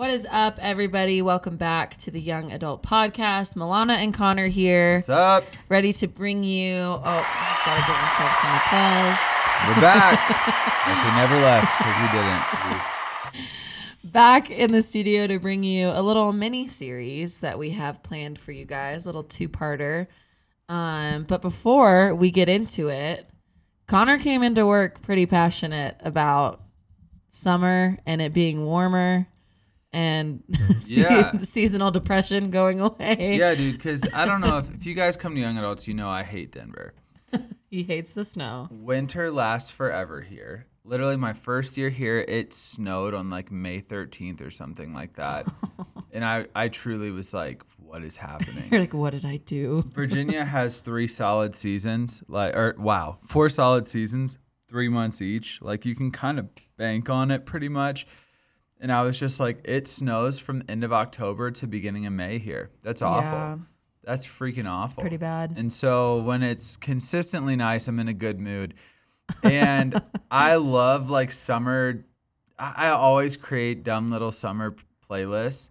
What is up, everybody? Welcome back to the Young Adult Podcast. Milana and Connor here, What's up? ready to bring you. Oh, he's got to give himself some applause. We're back. like we never left because we didn't. Back in the studio to bring you a little mini series that we have planned for you guys, a little two parter. Um, but before we get into it, Connor came into work pretty passionate about summer and it being warmer and mm. Yeah. the seasonal depression going away. yeah, dude. Because I don't know if, if you guys come to young adults, you know I hate Denver. He hates the snow. Winter lasts forever here. Literally, my first year here, it snowed on like May 13th or something like that, and I I truly was like, what is happening? You're like, what did I do? Virginia has three solid seasons, like or wow, four solid seasons, three months each. Like you can kind of bank on it pretty much. And I was just like, it snows from end of October to beginning of May here. That's awful. Yeah. That's freaking awful. pretty bad. And so when it's consistently nice, I'm in a good mood. And I love like summer. I, I always create dumb little summer playlists.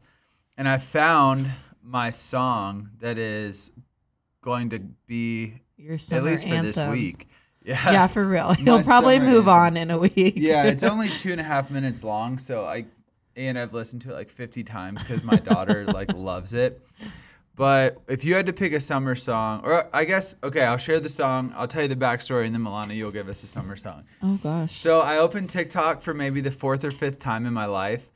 And I found my song that is going to be Your at least for this week. Yeah. Yeah, for real. He'll probably move anthem. on in a week. yeah, it's only two and a half minutes long, so I and I've listened to it like 50 times because my daughter like loves it. But if you had to pick a summer song, or I guess okay, I'll share the song. I'll tell you the backstory, and then Milana, you'll give us a summer song. oh gosh. So I opened TikTok for maybe the fourth or fifth time in my life,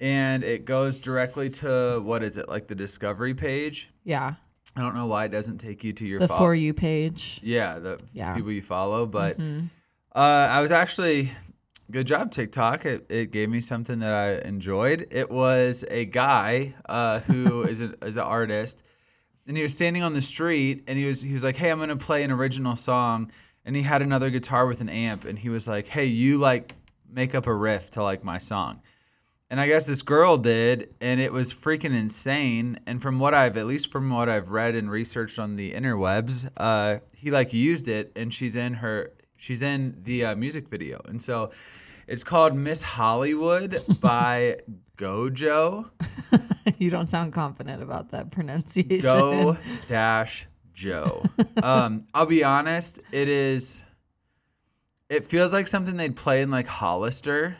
and it goes directly to what is it like the discovery page? Yeah. I don't know why it doesn't take you to your The fo- for you page. yeah, the Yeah. Mm-hmm. people you follow. But uh, I was actually good job TikTok. It, it gave me something that I enjoyed. It was a guy uh, who is a, is an artist, and he was standing on the street, and he was he was like, "Hey, I'm gonna play an original song," and he had another guitar with an amp, and he was like, "Hey, you like make up a riff to like my song." And I guess this girl did, and it was freaking insane. And from what I've, at least from what I've read and researched on the interwebs, uh, he like used it, and she's in her, she's in the uh, music video, and so it's called Miss Hollywood by Gojo. you don't sound confident about that pronunciation. Go dash Joe. Um, I'll be honest, it is. It feels like something they'd play in like Hollister.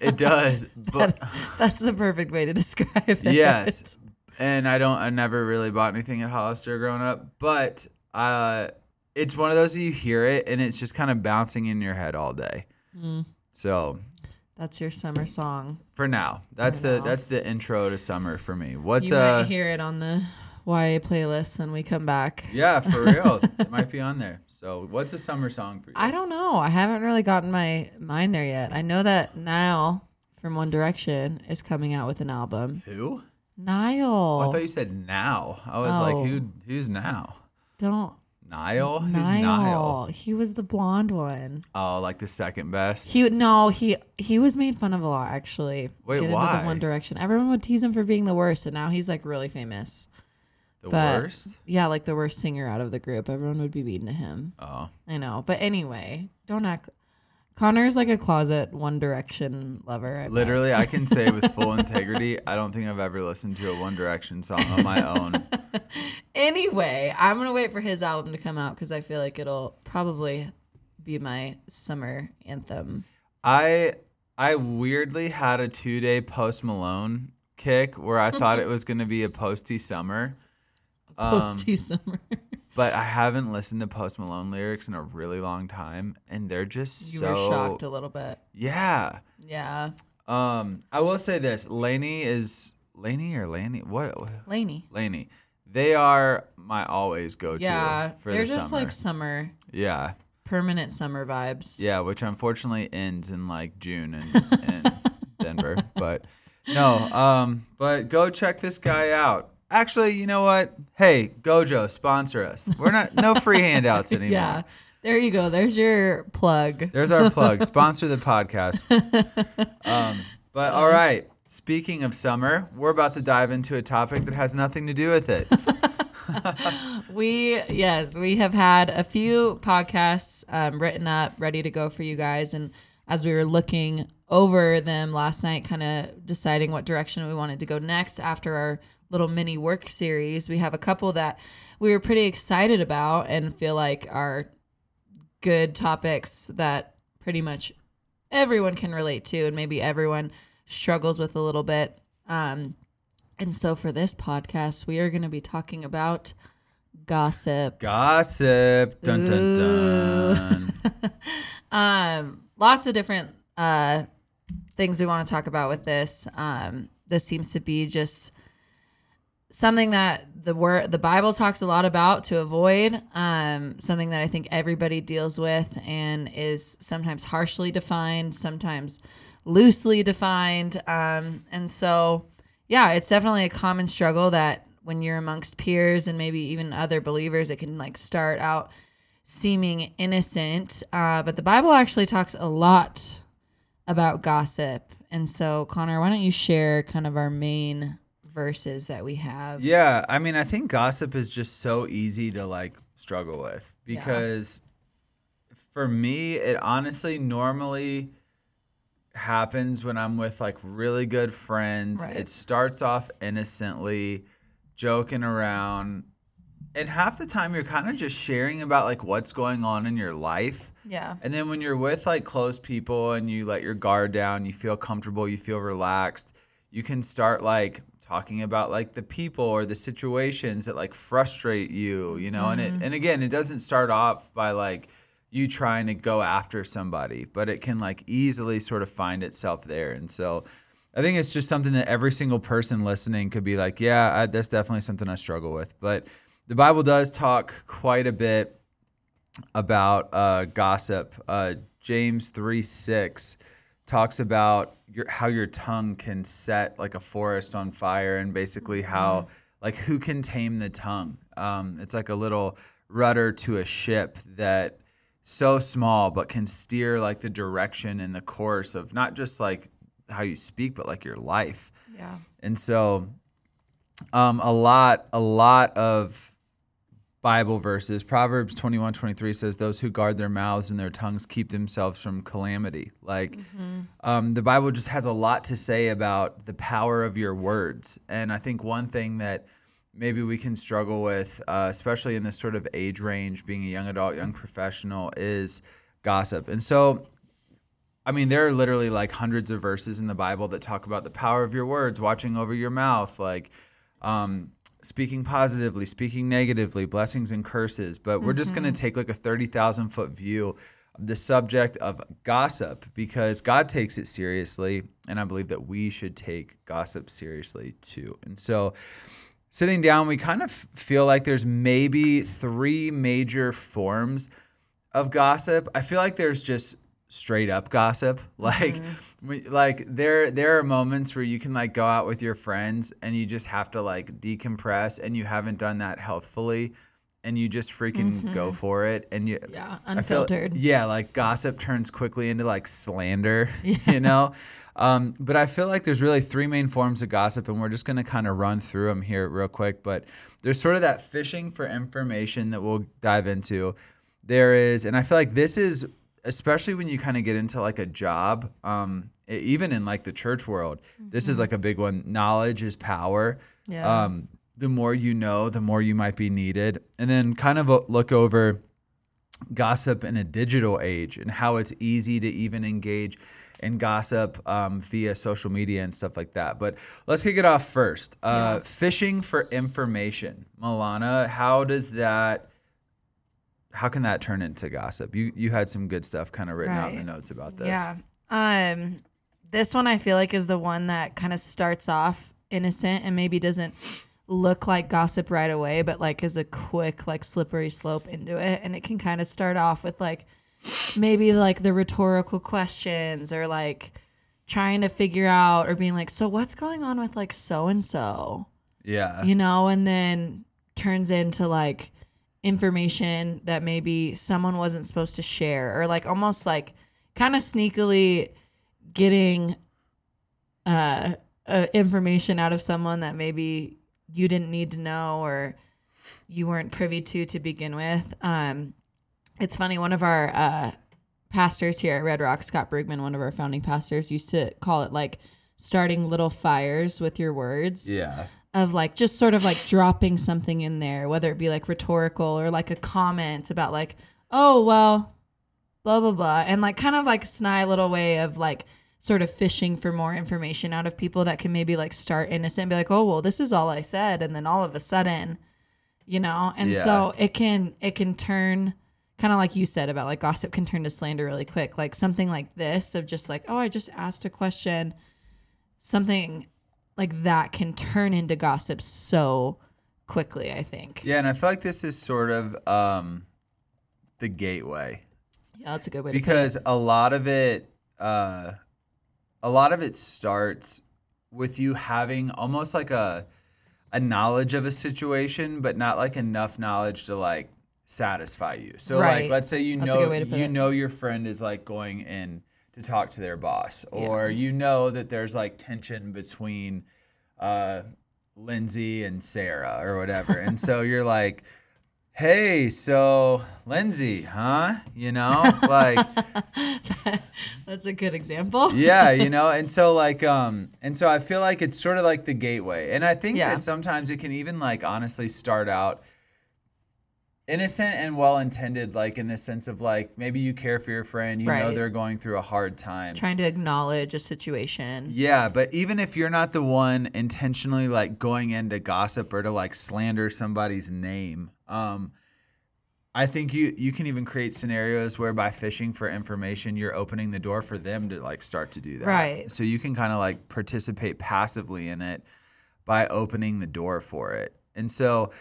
it does, but. That's the perfect way to describe it. yes and i don't i never really bought anything at hollister growing up but uh it's one of those that you hear it and it's just kind of bouncing in your head all day so That's your summer song. for now that's For the now. that's the intro to summer for me what's you uh might hear it on the YA playlist when we come back. yeah for real it might be on there so what's a summer song for you I don't know. I haven't really gotten my mind there yet. I know that Niall from One Direction is coming out with an album. who Niall. oh, i thought you said now i was like Oh. who who's now don't Niall? Who's Niall. He was the blonde one. Oh, like the second best. He no, he he was made fun of a lot actually. Wait, Get into why? the One Direction. Everyone would tease him for being the worst, and now he's like really famous. The but- worst? Yeah, like the worst singer out of the group. Everyone would be beaten to him. Oh. I know, but anyway, don't act. Connor's like a closet One Direction lover. I bet. Literally, I can say with full integrity, I don't think I've ever listened to a One Direction song on my own. Anyway, I'm gonna wait for his album to come out because I feel like it'll probably be my summer anthem. I I weirdly had a two day Post Malone kick where I thought it was gonna be a posty summer, Um, Posty summer. But I haven't listened to Post Malone lyrics in a really long time, and they're just you so were shocked a little bit. yeah. Yeah, Um, I will say this: Lainey is Lainey or Laney? What? Laney. Lainey. They are my always go to Yeah, for they're the just summer. like summer, yeah, permanent summer vibes. yeah, which unfortunately ends in like June in, in Denver. But no, um, but go check this guy out. Actually, you know what? Hey, Gojo, sponsor us. We're not no free handouts anymore. Yeah. There you go. There's your plug. There's our plug. Sponsor the podcast. Um, but all right. Speaking of summer, we're about to dive into a topic that has nothing to do with it. We yes, we have had a few podcasts um, written up, ready to go for you guys, and as we were looking over them last night, kind of deciding what direction we wanted to go next after our little mini work series, we have a couple that we were pretty excited about and feel like are good topics that pretty much everyone can relate to, and maybe everyone struggles with a little bit. Um, and so for this podcast, we are going to be talking about gossip. Gossip. Dun dun dun. Um, lots of different uh, things we want to talk about with this. Um, this seems to be just something that the word the Bible talks a lot about to avoid. Um, something that I think everybody deals with and is sometimes harshly defined, sometimes loosely defined. Um, and so, yeah, it's definitely a common struggle that when you're amongst peers and maybe even other believers, it can like start out seeming innocent. Uh, but the Bible actually talks a lot about gossip. And so, Connor, why don't you share kind of our main verses that we have? Yeah, I mean, I think gossip is just so easy to like struggle with because for me, it honestly normally happens when I'm with like really good friends. Right. It starts off innocently, joking around. And half the time you're kind of just sharing about like what's going on in your life. Yeah. And then when you're with like close people and you let your guard down, you feel comfortable, you feel relaxed, you can start like talking about like the people or the situations that like frustrate you, you know? And it and again, it doesn't start off by like you trying to go after somebody, but it can like easily sort of find itself there. And so I think it's just something that every single person listening could be like, yeah, I, that's definitely something I struggle with. But the Bible does talk quite a bit about uh, gossip. Uh, James 3 6 talks about your, how your tongue can set like a forest on fire and basically how, like, who can tame the tongue? Um, it's like a little rudder to a ship that so small but can steer like the direction and the course of not just like how you speak but like your life Yeah. and so um, a lot a lot of bible verses. Proverbs 21 23 says those who guard their mouths and their tongues keep themselves from calamity. Like um, the bible just has a lot to say about the power of your words. And i think one thing that maybe we can struggle with uh, especially in this sort of age range being a young adult young professional is gossip. And so I mean, there are literally like hundreds of verses in the Bible that talk about the power of your words, watching over your mouth, like um, speaking positively, speaking negatively, blessings and curses. But we're just going to mm-hmm. take like a 30,000 foot view of the subject of gossip because God takes it seriously. And I believe that we should take gossip seriously too. And so, sitting down, we kind of feel like there's maybe three major forms of gossip. I feel like there's just straight up gossip. Like we, like there there are moments where you can like go out with your friends and you just have to like decompress and you haven't done that healthfully and you just freaking go for it and you Yeah. I feel- Unfiltered. yeah, like gossip turns quickly into like slander, you know? Um, but I feel like there's really three main forms of gossip, and we're just going to kind of run through them here real quick. But there's sort of that fishing for information that we'll dive into. There is, and I feel like this is, especially when you kind of get into like a job, um, even in like the church world, this is like a big one. Knowledge is power Yeah. um, the more you know, the more you might be needed. And then kind of look over gossip in a digital age and how it's easy to even engage in gossip um, via social media and stuff like that. But let's kick it off first. Uh, Fishing for information. Milana, how does that? How can that turn into gossip? You you had some good stuff kind of written out in the notes about this. Yeah. Um, this one I feel like is the one that kind of starts off innocent and maybe doesn't look like gossip right away, but like is a quick, like slippery slope into it. And it can kind of start off with like maybe like the rhetorical questions or like, trying to figure out or being like, so what's going on with like so and so, Yeah. you know, and then turns into like information that maybe someone wasn't supposed to share or like almost like kind of sneakily getting uh, uh information out of someone that maybe you didn't need to know or you weren't privy to to begin with um it's funny one of our uh pastors here at red rock scott brugman one of our founding pastors used to call it like starting little fires with your words Yeah. Of like just sort of like dropping something in there, whether it be like rhetorical or like a comment about like, oh well, blah blah blah, and like kind of like a snide little way of like sort of fishing for more information out of people that can maybe like start innocent, and be like, oh well, this is all I said, and then all of a sudden, you know, and so it can it can turn kind of like you said about like gossip can turn to slander really quick, like something like this of just like, oh, I just asked a question, something like that can turn into gossip so quickly, I think. Yeah, and I feel like this is sort of um, the gateway Yeah, that's a good way to put it. because a lot of it, uh, a lot of it starts with you having almost like a a knowledge of a situation, but not like enough knowledge to like satisfy you. So Right. like, let's say you That's know good way to put you it. know your friend is like going in to talk to their boss, or you know that there's like tension between uh, Lindsay and Sarah or whatever, and so you're like. Hey, so Lindsay, huh? You know, like That's a good example. yeah, you know, and so like um and so I feel like it's sort of like the gateway. And I think Yeah. that sometimes it can even like honestly start out innocent and well intended like in the sense of like maybe you care for your friend, you know they're going through a hard time. Trying to acknowledge a situation. Yeah, but even if you're not the one intentionally like going into gossip or to like slander somebody's name, um, I think you you can even create scenarios where by fishing for information, you're opening the door for them to like start to do that. Right. So you can kind of like participate passively in it by opening the door for it. And so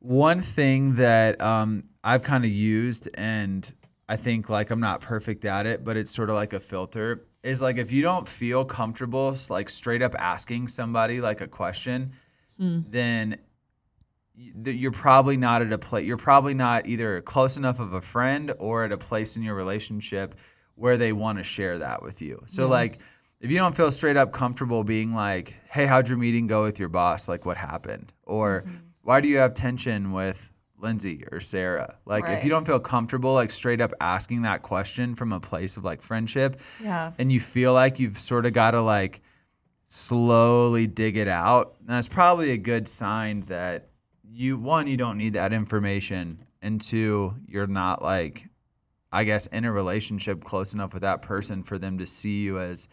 one thing that um, I've kind of used and I think like I'm not perfect at it, but it's sort of like a filter is like if you don't feel comfortable like straight up asking somebody like a question, then that you're probably not at a place you're probably not either close enough of a friend or at a place in your relationship where they want to share that with you. So like if you don't feel straight up comfortable being like, "Hey, how'd your meeting go with your boss? Like what happened?" or "Why do you have tension with Lindsay or Sarah?" Like if you don't feel comfortable like straight up asking that question from a place of like friendship Yeah. and you feel like you've sort of got to like slowly dig it out, that's probably a good sign that you one you don't need that information, and two you're not like, I guess, in a relationship close enough with that person for them to see you as.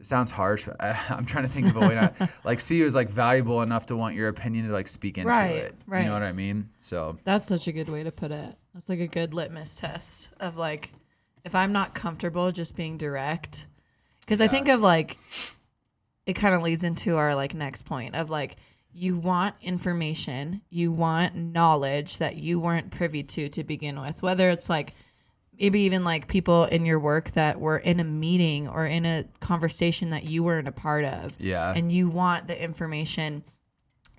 It sounds harsh. but I- I'm trying to think of a way to like see you as like valuable enough to want your opinion to like speak into Right, it. Right. You know what I mean? So That's such a good way to put it. That's like a good litmus test of like, if I'm not comfortable just being direct, because I think of like, it kind of leads into our like next point of like, you want information, you want knowledge that you weren't privy to to begin with, whether it's like maybe even like people in your work that were in a meeting or in a conversation that you weren't a part of. Yeah, and you want the information.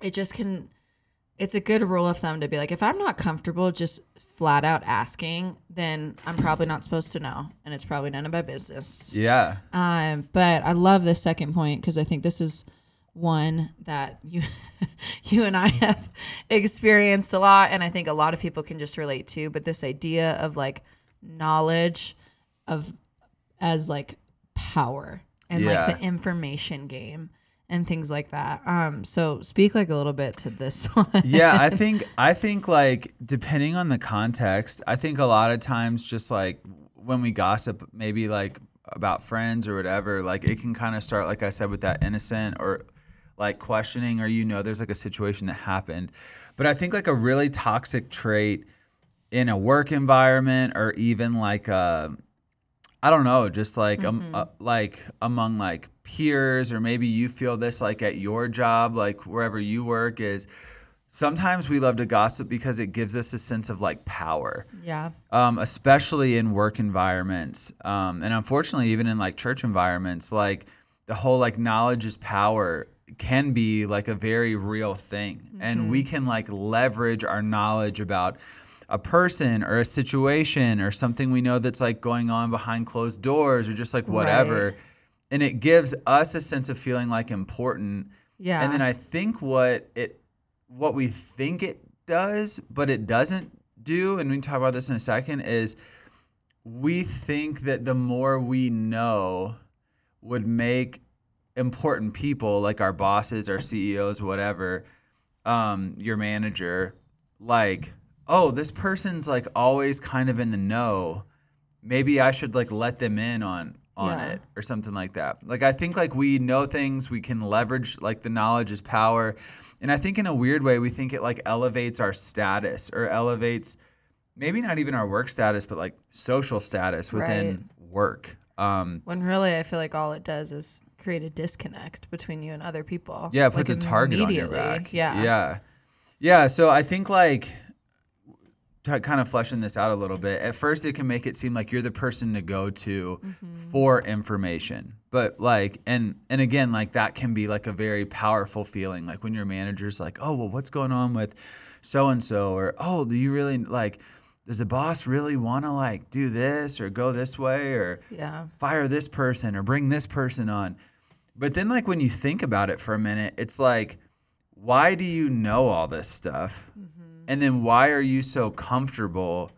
It just can it's a good rule of thumb to be like if i'm not comfortable just flat out asking then i'm probably not supposed to know and it's probably none of my business. Yeah, um, but i love this second point because i think this is one that you you and i have experienced a lot and i think a lot of people can just relate to but this idea of like knowledge of as like power and Yeah. like the information game and things like that um so speak like a little bit to this one yeah, I think I think like depending on the context, I think a lot of times just like when we gossip maybe like about friends or whatever, like it can kind of start like I said with that innocent or like questioning or you know there's like a situation that happened. But I think like a really toxic trait in a work environment or even like uh I don't know, just like um, uh, like among like peers or maybe you feel this like at your job, like wherever you work is sometimes we love to gossip because it gives us a sense of like power. Yeah. um, especially in work environments um, and unfortunately even in like church environments like the whole like knowledge is power can be like a very real thing and we can like leverage our knowledge about a person or a situation or something we know that's like going on behind closed doors or just like whatever Right. and it gives us a sense of feeling like important Yeah. and then I think what it what we think it does, but it doesn't do, and we can talk about this in a second, is we think that the more we know would make important people like our bosses, our CEOs, whatever, um, your manager, like, oh, this person's like always kind of in the know. Maybe I should like let them in on on Yeah. it or something like that. Like I think like we know things, we can leverage like the knowledge is power. And I think in a weird way we think it like elevates our status or elevates maybe not even our work status but like social status within work. Um when really, I feel like all it does is create a disconnect between you and other people. Yeah, it puts Like, a target on your back. Yeah. Yeah. Yeah. So I think like kind of fleshing this out a little bit. At first, it can make it seem like you're the person to go to Mm-hmm. for information, but like, and and again, like that can be like a very powerful feeling. Like when your manager's like, "Oh, well, what's going on with so and so?" or "Oh, do you really like?" Does the boss really want to like do this or go this way or Yeah. fire this person or bring this person on. But then, like, when you think about it for a minute, it's like, why do you know all this stuff? Mm-hmm. And then why are you so comfortable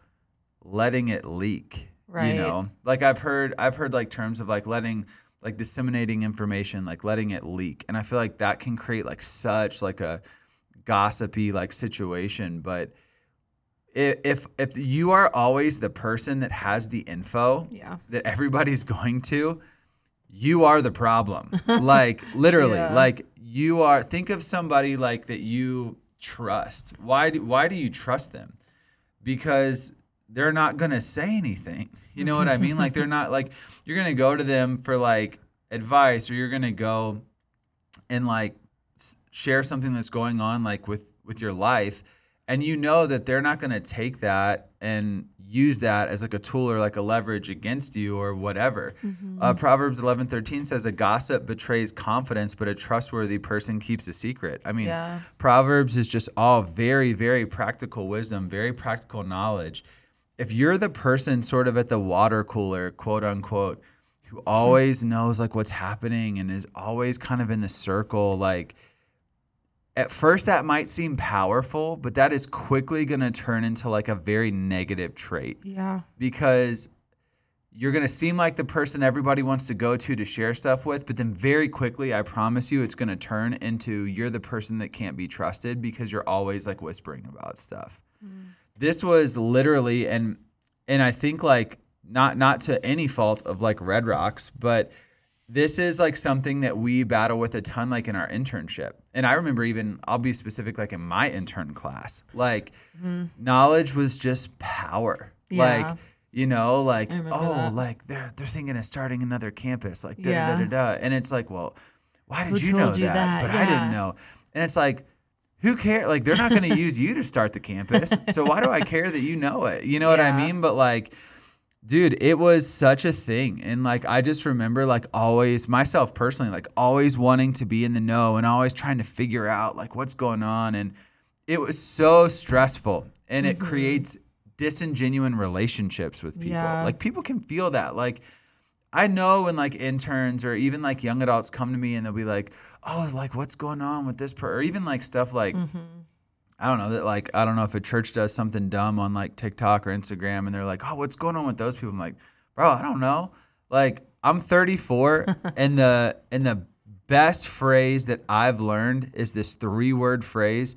letting it leak? Right. You know, like I've heard, I've heard like terms of like letting, like disseminating information, like letting it leak. And I feel like that can create like such like a gossipy like situation. But if if you are always the person that has the info, Yeah. that everybody's going to, you are the problem. like literally, Yeah. like you are. Think of somebody like that you trust. Why do why do you trust them? Because they're not gonna say anything. You know what I mean? like they're not like you're gonna go to them for like advice, or you're gonna go and like share something that's going on like with with your life and you know that they're not going to take that and use that as like a tool or like a leverage against you or whatever. Uh, proverbs 11 13 says a gossip betrays confidence but a trustworthy person keeps a secret. I mean Yeah. proverbs is just all very very practical wisdom very practical knowledge. If you're the person sort of at the water cooler quote unquote who always knows like what's happening and is always kind of in the circle like at first that might seem powerful but that is quickly going to turn into like a very negative trait. Yeah. because you're going to seem like the person everybody wants to go to to share stuff with but then very quickly i promise you it's going to turn into you're the person that can't be trusted because you're always like whispering about stuff. Mm. This was literally and and i think like not not to any fault of like red rocks but this is like something that we battle with a ton like in our internship. And i remember even i'll be specific like in my intern class like mm-hmm. knowledge was just power. Yeah. like you know like oh that. like they're they're thinking of starting another campus like da da da da and it's like well why did Who you know you that? that? but i didn't know. And it's like who cares like they're not going to use you to start the campus. So why do i care that you know it? You know what i mean? But like dude it was such a thing and like i just remember like always myself personally like always wanting to be in the know and always trying to figure out like what's going on and it was so stressful and Mm-hmm. it creates disingenuine relationships with people Yeah. like people can feel that like I know when like interns or even like young adults come to me and they'll be like, "Oh, like what's going on with this?" Per-? Or even like stuff like I don't know that like I don't know if a church does something dumb on like TikTok or Instagram and they're like, "Oh, what's going on with those people?" I'm like, "Bro, I don't know." Like I'm 34 and the and the best phrase that I've learned is this three-word phrase,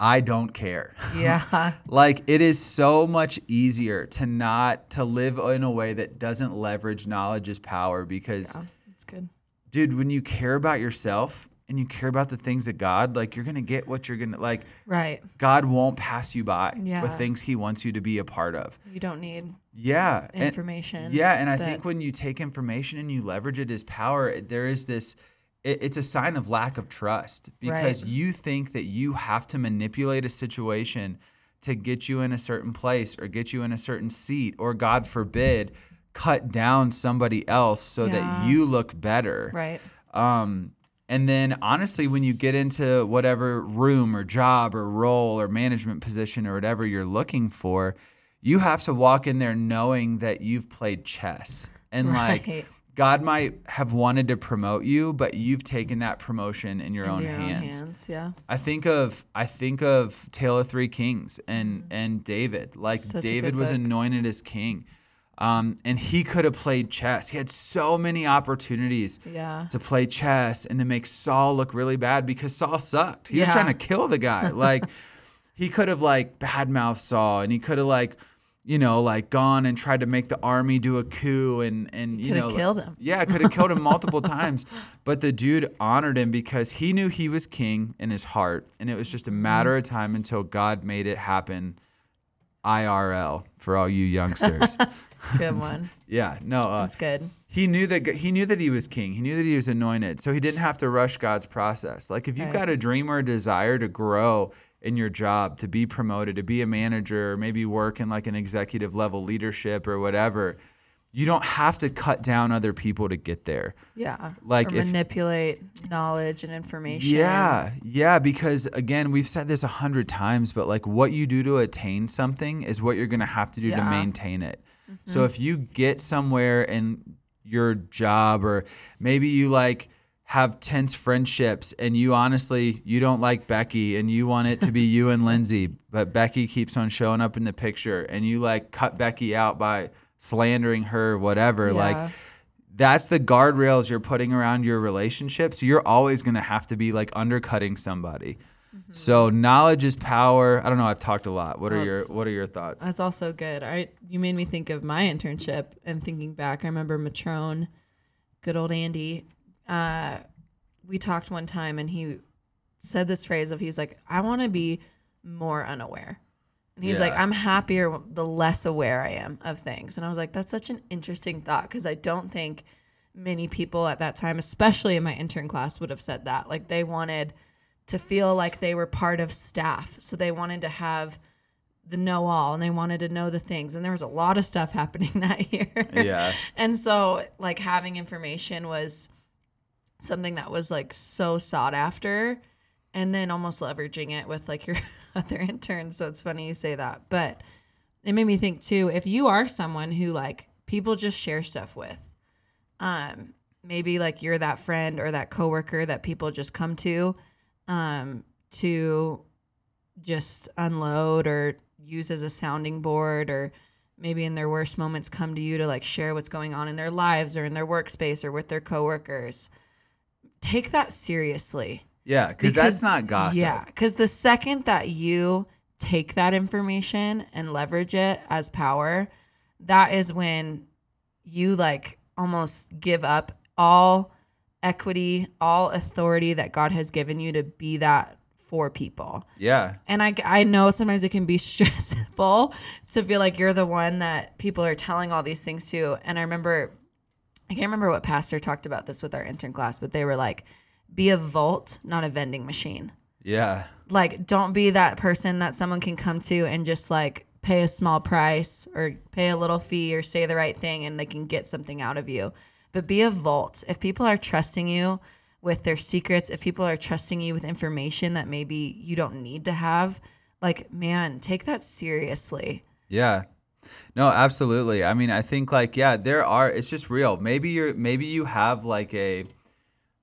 I don't care. Yeah. Like it is so much easier to not to live in a way that doesn't leverage knowledge as power because yeah. That's good. dude, when you care about yourself and you care about the things of God, like you're gonna get what you're gonna like. Right. God won't pass you by Yeah. with things He wants you to be a part of. You don't need Yeah, and- information. yeah, and I that- think when you take information and you leverage it as power, there is this. it, it's a sign of lack of trust because Right. you think that you have to manipulate a situation to get you in a certain place or get you in a certain seat or God forbid cut down somebody else so Yeah. that you look better. Right. Um, and then honestly, when you get into whatever room or job or role or management position or whatever you're looking for, you have to walk in there knowing that you've played chess. And like Right. God might have wanted to promote you, but you've taken that promotion in your, Into own, your hands. own hands. Yeah. I think of I think of Tale of Three Kings and mm-hmm. and David. Like Such David was book. anointed as king. Um, and he could have played chess. He had so many opportunities Yeah. to play chess and to make Saul look really bad because Saul sucked. He was trying to kill the guy. Like he could have like badmouthed Saul and he could have like you know like gone and tried to make the army do a coup and and you know killed him. Yeah, could have killed him multiple times. But the dude honored him because he knew he was king in his heart and it was just a matter of time until God made it happen IRL for all you youngsters. Good one. yeah, no, uh, That's good. he knew that he knew that he was king. He knew that he was anointed, so he didn't have to rush God's process. Like if you've Right. got a dream or a desire to grow in your job, to be promoted, to be a manager, or maybe work in like an executive level leadership or whatever, you don't have to cut down other people to get there. Yeah. Like if- manipulate knowledge and information. Yeah, yeah, because again, we've said this a hundred times, but like what you do to attain something is what you're gonna have to do to maintain it. Mm-hmm. So if you get somewhere in your job, or maybe you like have tense friendships and you honestly you don't like Becky and you want it to be you and Lindsay, but Becky keeps on showing up in the picture and you like cut Becky out by slandering her, whatever, like that's the guardrails you're putting around your relationship. So you're always going to have to be like undercutting somebody. So knowledge is power. I don't know. I've talked a lot. What are your What are your thoughts? That's also good. I you made me think of my internship and thinking back. I remember Matrone, good old Andy. Uh, we talked one time and he said this phrase of he's like, I want to be more unaware. And he's like, I'm happier the less aware I am of things. And I was like, that's such an interesting thought because I don't think many people at that time, especially in my intern class, would have said that. Like they wanted to feel like they were part of staff. So they wanted to have the know all and they wanted to know the things. And there was a lot of stuff happening that year. Yeah. and so like having information was something that was like so sought after and then almost leveraging it with like your other interns. So it's funny you say that. But it made me think too, if you are someone who like people just share stuff with, um, maybe like you're that friend or that coworker that people just come to um, to just unload or use as a sounding board or maybe in their worst moments come to you to like share what's going on in their lives or in their workspace or with their coworkers. Take that seriously. Yeah, because that's not gossip. Yeah, because the second that you take that information and leverage it as power, that is when you like almost give up all equity, all authority that God has given you to be that for people. Yeah. And I, I know sometimes it can be stressful to feel like you're the one that people are telling all these things to. And I remember, I can't remember what pastor talked about this with our intern class, but they were like, be a vault, not a vending machine. Yeah. Like, don't be that person that someone can come to and just like pay a small price or pay a little fee or say the right thing and they can get something out of you. But be a vault. If people are trusting you with their secrets, if people are trusting you with information that maybe you don't need to have, like, man, take that seriously. Yeah. No, absolutely. I mean, I think like yeah, there are it's just real. Maybe you're maybe you have like a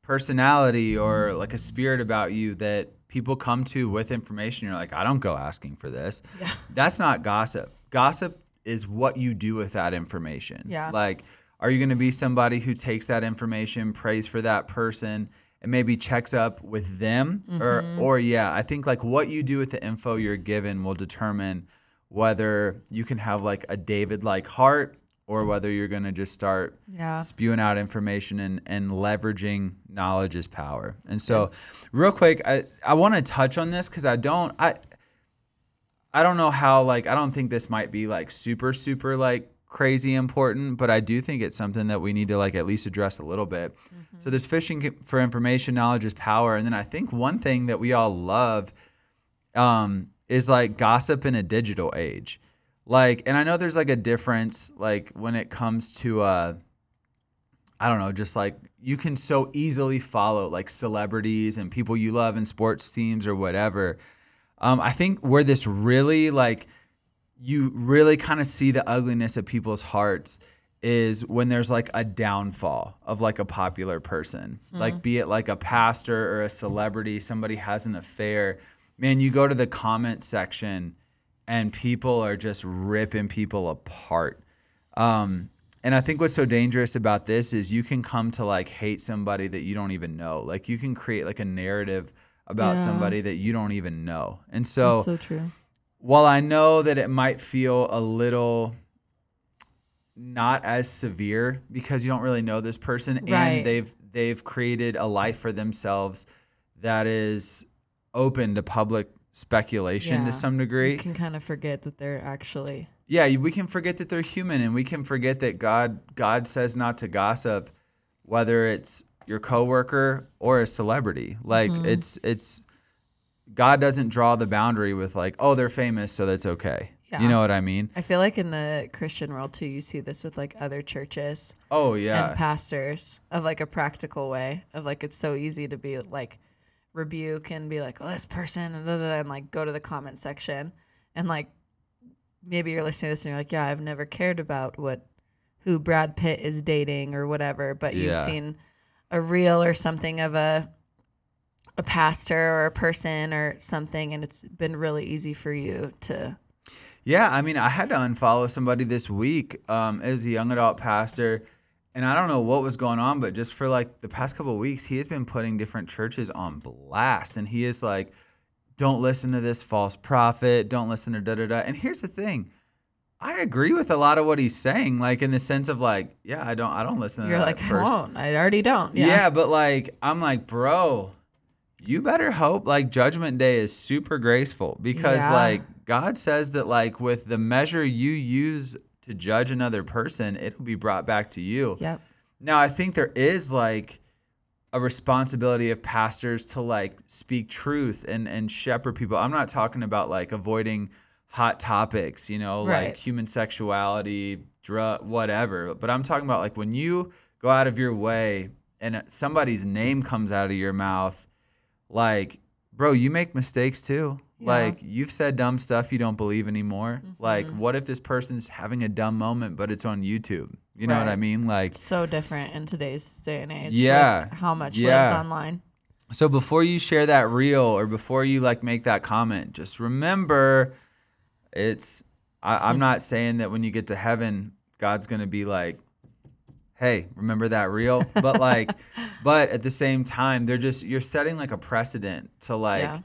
personality or like a spirit about you that people come to with information you're like, I don't go asking for this. Yeah. That's not gossip. Gossip is what you do with that information. Yeah. Like are you going to be somebody who takes that information, prays for that person and maybe checks up with them or mm-hmm. or yeah, I think like what you do with the info you're given will determine whether you can have like a David like heart or whether you're going to just start Yeah. spewing out information and, and leveraging knowledge as power. And so real quick, I, I want to touch on this cuz I don't I I don't know how like I don't think this might be like super super like crazy important, but I do think it's something that we need to like at least address a little bit. So there's fishing for information, knowledge is power, and then I think one thing that we all love um, is like gossip in a digital age. Like, and I know there's like a difference, like when it comes to, uh, I don't know, just like you can so easily follow like celebrities and people you love and sports teams or whatever. Um, I think where this really like you really kind of see the ugliness of people's hearts is when there's like a downfall of like a popular person, like be it like a pastor or a celebrity, somebody has an affair. Man, you go to the comment section and people are just ripping people apart. Um, and I think what's so dangerous about this is you can come to like hate somebody that you don't even know. Like you can create like a narrative about Yeah. somebody that you don't even know. And so, That's so true. While I know that it might feel a little not as severe because you don't really know this person Right. and they've they've created a life for themselves that is open to public speculation Yeah. to some degree. You can kind of forget that they're actually Yeah, we can forget that they're human and we can forget that God God says not to gossip whether it's your coworker or a celebrity. Like Mm-hmm. it's it's God doesn't draw the boundary with like, oh, they're famous, so that's okay. Yeah. You know what I mean? I feel like in the Christian world too, you see this with like other churches Oh yeah. and pastors of like a practical way of like it's so easy to be like rebuke and be like, oh, this person and, da, da, da, and like go to the comment section and like maybe you're listening to this and you're like, yeah, I've never cared about what who Brad Pitt is dating or whatever, but you've seen a reel or something of a a pastor or a person or something and it's been really easy for you to Yeah, I mean, I had to unfollow somebody this week um, as a young adult pastor, and I don't know what was going on, but just for like the past couple of weeks, he has been putting different churches on blast, and he is like, "Don't listen to this false prophet. Don't listen to da da da." And here's the thing. I agree with a lot of what he's saying, like in the sense of like, yeah, I don't, I don't listen to you're that like, I won't. I already don't. Yeah. Yeah. but like I'm like, bro, you better hope like judgment day is super graceful because Yeah. like God says that like with the measure you use to judge another person, it'll be brought back to you. Yep. Now, I think there is like a responsibility of pastors to like speak truth and and shepherd people. I'm not talking about like avoiding hot topics, you know, Right. like human sexuality, drug, whatever. But I'm talking about like when you go out of your way and somebody's name comes out of your mouth, like, bro, you make mistakes too. Yeah. Like you've said dumb stuff you don't believe anymore. Like, Mm-hmm. what if this person's having a dumb moment, but it's on YouTube? You know what I mean? Like, so different in today's day and age. Yeah. like how much Yeah. lives online. So before you share that reel or before you like make that comment, just remember it's I, I'm not saying that when you get to heaven, God's gonna be like, Hey, remember that reel? But like but at the same time, they're just you're setting like a precedent to like Yeah.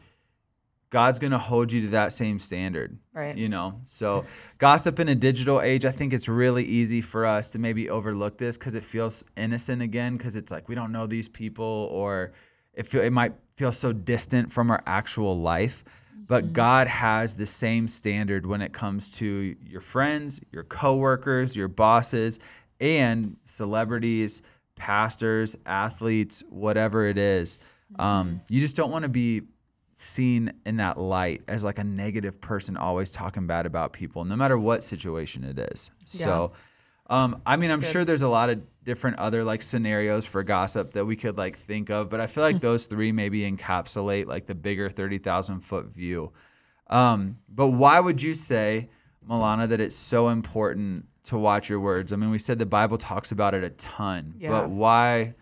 God's gonna hold you to that same standard. Right. You know? So gossip in a digital age, I think it's really easy for us to maybe overlook this because it feels innocent again, because it's like we don't know these people or it feel it might feel so distant from our actual life. But mm-hmm. God has the same standard when it comes to your friends, your coworkers, your bosses, and celebrities, pastors, athletes, whatever it is. Um, you just don't want to be seen in that light as like a negative person always talking bad about people, no matter what situation it is. So, um, I mean, I'm sure there's a lot of different other like scenarios for gossip that we could like think of, but I feel like those three maybe encapsulate like the bigger 30,000 foot view. Um, but why would you say, Milana, that it's so important to watch your words? I mean, we said the Bible talks about it a ton, Yeah. but why?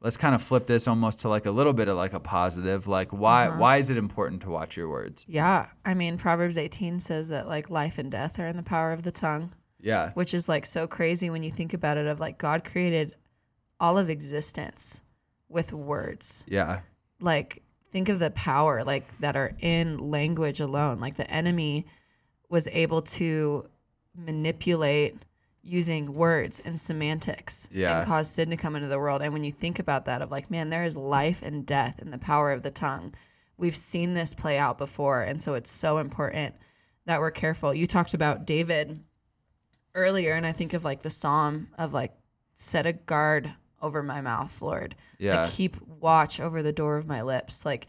Let's kind of flip this almost to like a little bit of like a positive. Like, why? Uh-huh. Why is it important to watch your words? Yeah. I mean, Proverbs 18 says that like life and death are in the power of the tongue, Yeah, which is like so crazy when you think about it of like God created all of existence with words. yeah, like think of the power like that are in language alone like the enemy was able to manipulate using words and semantics Yeah. and cause sin to come into the world and when you think about that of like man there is life and death in the power of the tongue we've seen this play out before and so it's so important that we're careful you talked about david earlier and I think of like the psalm of like set a guard over my mouth, Lord. Yeah. Like keep watch over the door of my lips. Like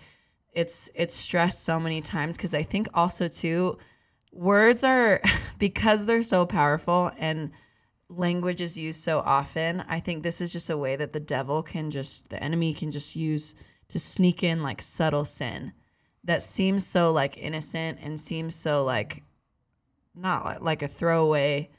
it's it's stressed so many times because I think also too words are because they're so powerful and language is used so often. I think this is just a way that the devil can just the enemy can just use to sneak in like subtle sin that seems so like innocent and seems so like not like, like a throwaway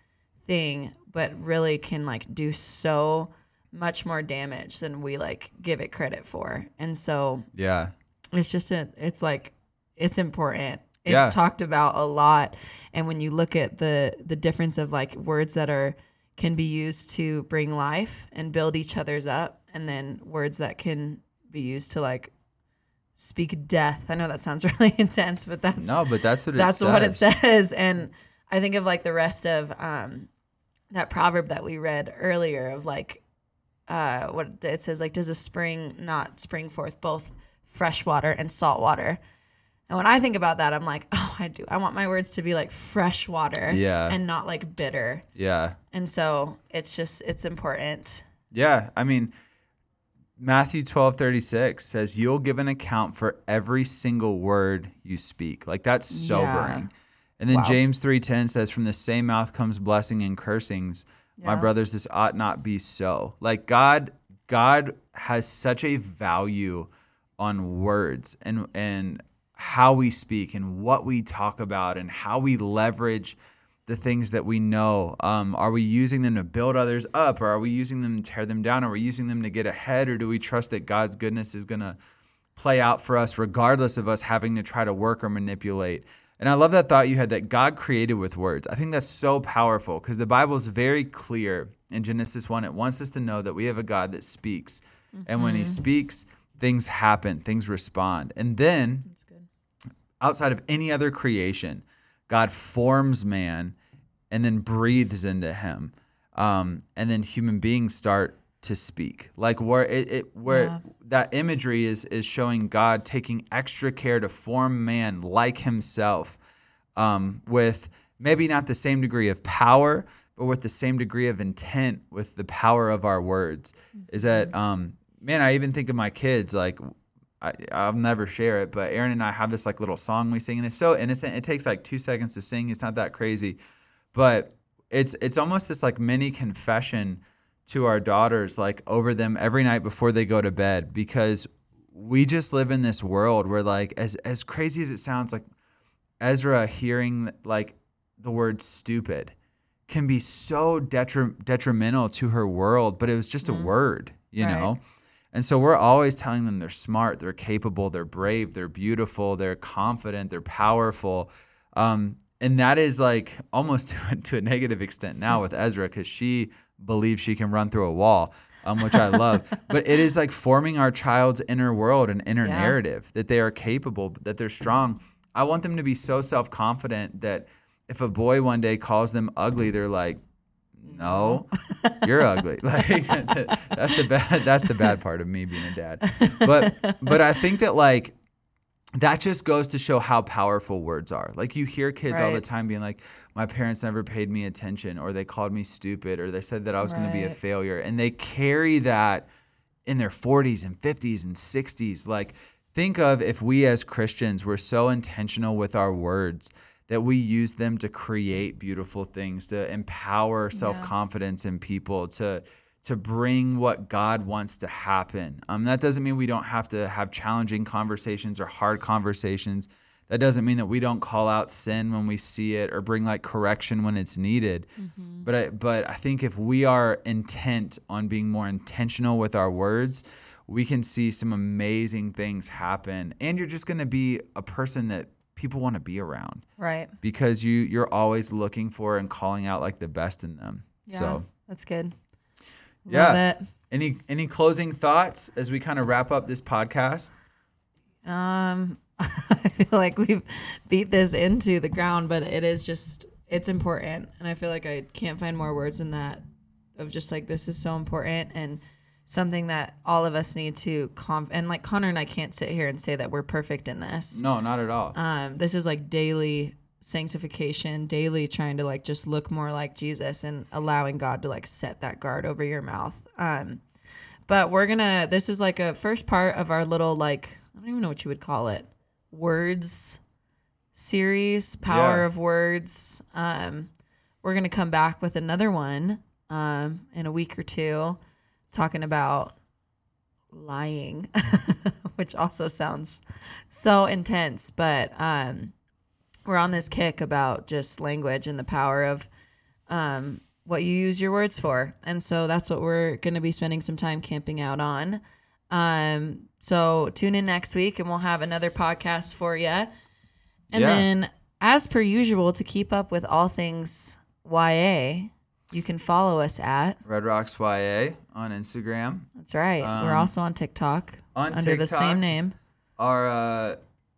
thing, but really can like do so much more damage than we like give it credit for. And so Yeah. it's just a, it's like it's important. It's Yeah. talked about a lot. And when you look at the the difference of like words that are can be used to bring life and build each other's up and then words that can be used to like speak death. I know that sounds really intense, but that's No, but that's what it that's says. what it says and i think of like the rest of um that proverb that we read earlier of like uh what it says like does a spring not spring forth both fresh water and salt water and when i think about that i'm like oh i do i want my words to be like fresh water Yeah. and not like bitter Yeah. and so it's just it's important Yeah, I mean, Matthew twelve thirty six says, You'll give an account for every single word you speak. Like, that's sobering. And then Wow. James three ten says, From the same mouth comes blessing and cursings. My brothers, this ought not be so. Like, God, God has such a value on words and, and how we speak and what we talk about and how we leverage the things that we know. Um, are we using them to build others up, or are we using them to tear them down? Are we using them to get ahead, or do we trust that God's goodness is going to play out for us, regardless of us having to try to work or manipulate? And I love that thought you had that God created with words. I think that's so powerful because the Bible is very clear in Genesis 1. It wants us to know that we have a God that speaks. And when he speaks, things happen, things respond. And then outside of any other creation, God forms man and then breathes into him. Um, and then human beings start to speak. Like where it, it where Yeah. that imagery is is showing God taking extra care to form man like himself, um, with maybe not the same degree of power, but with the same degree of intent with the power of our words. Is that um, man, I even think of my kids like I, I'll never share it, but Aaron and I have this like little song we sing, and it's so innocent. It takes like two seconds to sing. It's not that crazy, but it's it's almost this like mini confession to our daughters, like over them every night before they go to bed, because we just live in this world where like as as crazy as it sounds, like Ezra hearing like the word stupid can be so detri- detrimental to her world, but it was just a mm-hmm. word, you Right. know? And so we're always telling them they're smart, they're capable, they're brave, they're beautiful, they're confident, they're powerful. Um, and that is like almost to, a- to a negative extent now with Ezra because she believes she can run through a wall, um, which I love. but it is like forming our child's inner world and inner Yeah. narrative that they are capable, that they're strong. I want them to be so self confident that if a boy one day calls them ugly, they're like, no, you're ugly. Like that's the bad. That's the bad part of me being a dad. But but I think that like that just goes to show how powerful words are. Like you hear kids all the time being like, "My parents never paid me attention," or they called me stupid, or they said that I was going to be a failure, and they carry that in their 40s and 50s and 60s. Like think of if we as Christians were so intentional with our words that we use them to create beautiful things, to empower self-confidence in people, to to bring what God wants to happen. Um, that doesn't mean we don't have to have challenging conversations or hard conversations. That doesn't mean that we don't call out sin when we see it or bring like correction when it's needed. But I, but I think if we are intent on being more intentional with our words, we can see some amazing things happen. And you're just going to be a person that people want to be around right because you you're always looking for and calling out like the best in them. yeah So that's good Yeah. It. any any closing thoughts as we kind of wrap up this podcast? Um, I feel like we've beat this into the ground, but it is just it's important, and I feel like I can't find more words than that of just like this is so important and something that all of us need to conf and like Connor and I can't sit here and say that we're perfect in this. No, not at all. Um, this is like daily sanctification, daily trying to like just look more like Jesus and allowing God to like set that guard over your mouth. Um, but we're gonna. This is like a first part of our little like I don't even know what you would call it. Words series, power Yeah. of words. Um, we're gonna come back with another one um, in a week or two, talking about lying, which also sounds so intense. But um, we're on this kick about just language and the power of um, what you use your words for. And so that's what we're going to be spending some time camping out on. Um, so tune in next week and we'll have another podcast for you. And Yeah. then, as per usual, to keep up with all things YA, you can follow us at. Red Rocks YA on Instagram. That's right. We're Um, also on TikTok on under the same name. Our uh,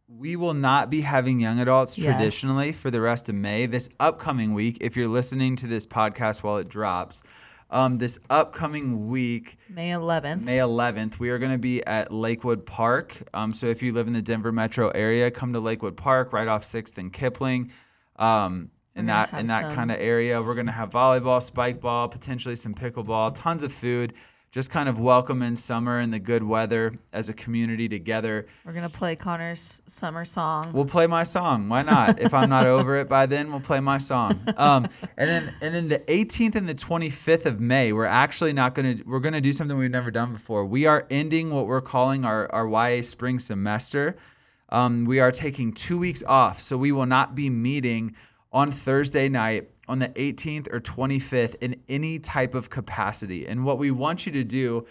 we will not be having young adults Yes. traditionally for the rest of May. This upcoming week, if you're listening to this podcast while it drops, um, this upcoming week, May 11th. May 11th, we are going to be at Lakewood Park. Um, so if you live in the Denver metro area, come to Lakewood Park right off Sixth and Kipling. Um, in that in that some- kind of area, we're going to have volleyball, spike ball, potentially some pickleball, tons of food. Just kind of welcome in summer and the good weather as a community together. We're going to play Connor's summer song. We'll play my song. Why not? if I'm not over it by then, we'll play my song. Um, and then and then the 18th and the 25th of May, we're actually not gonna we're gonna do something we've never done before. We are ending what we're calling our our YA spring semester. Um, we are taking two weeks off, so we will not be meeting on Thursday night on the 18th or 25th in any type of capacity. And what we want you to do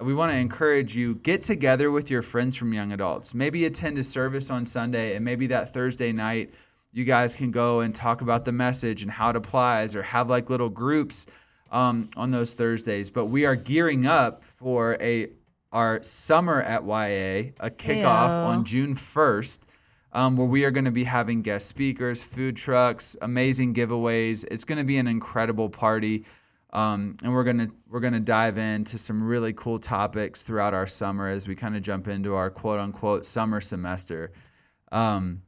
we want to encourage you get together with your friends from young adults. Maybe attend a service on sunday and maybe that thursday night you guys can go and talk about the message and how it applies or have like little groups um, on those thursdays. But we are gearing up for a our summer at ya a kickoff on june 1st um, where we are going to be having guest speakers food trucks amazing giveaways it's going to be an incredible party um, and we're gonna we're gonna dive into some really cool topics throughout our summer as we kind of jump into our quote unquote summer semester. Um,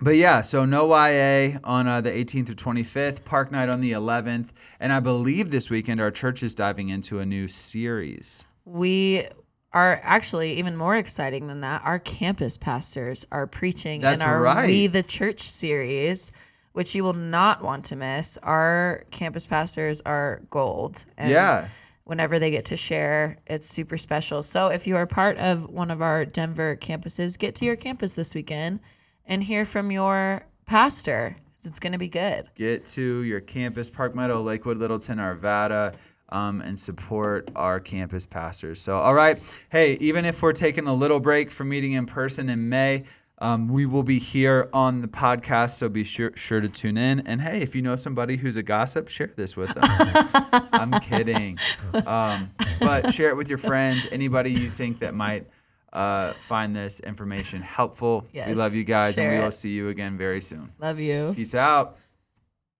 but yeah, so no YA on uh, the 18th or 25th, Park Night on the 11th, and I believe this weekend our church is diving into a new series. we are actually even more exciting than that. Our campus pastors are preaching That's in our right. We the Church series, which you will not want to miss. Our campus pastors are gold. And Yeah. Whenever they get to share, it's super special. So if you are part of one of our Denver campuses, get to your campus this weekend and hear from your pastor. It's going to be good. Get to your campus, Park Meadow, Lakewood, Littleton, Arvada, um, and support our campus pastors. So, all right. Hey, even if we're taking a little break from meeting in person in May, um, we will be here on the podcast. So be sure, sure to tune in. And hey, if you know somebody who's a gossip, share this with them. I'm kidding. Um, but share it with your friends, anybody you think that might uh, find this information helpful. We love you guys, and we will it. see you again very soon. Love you. Peace out.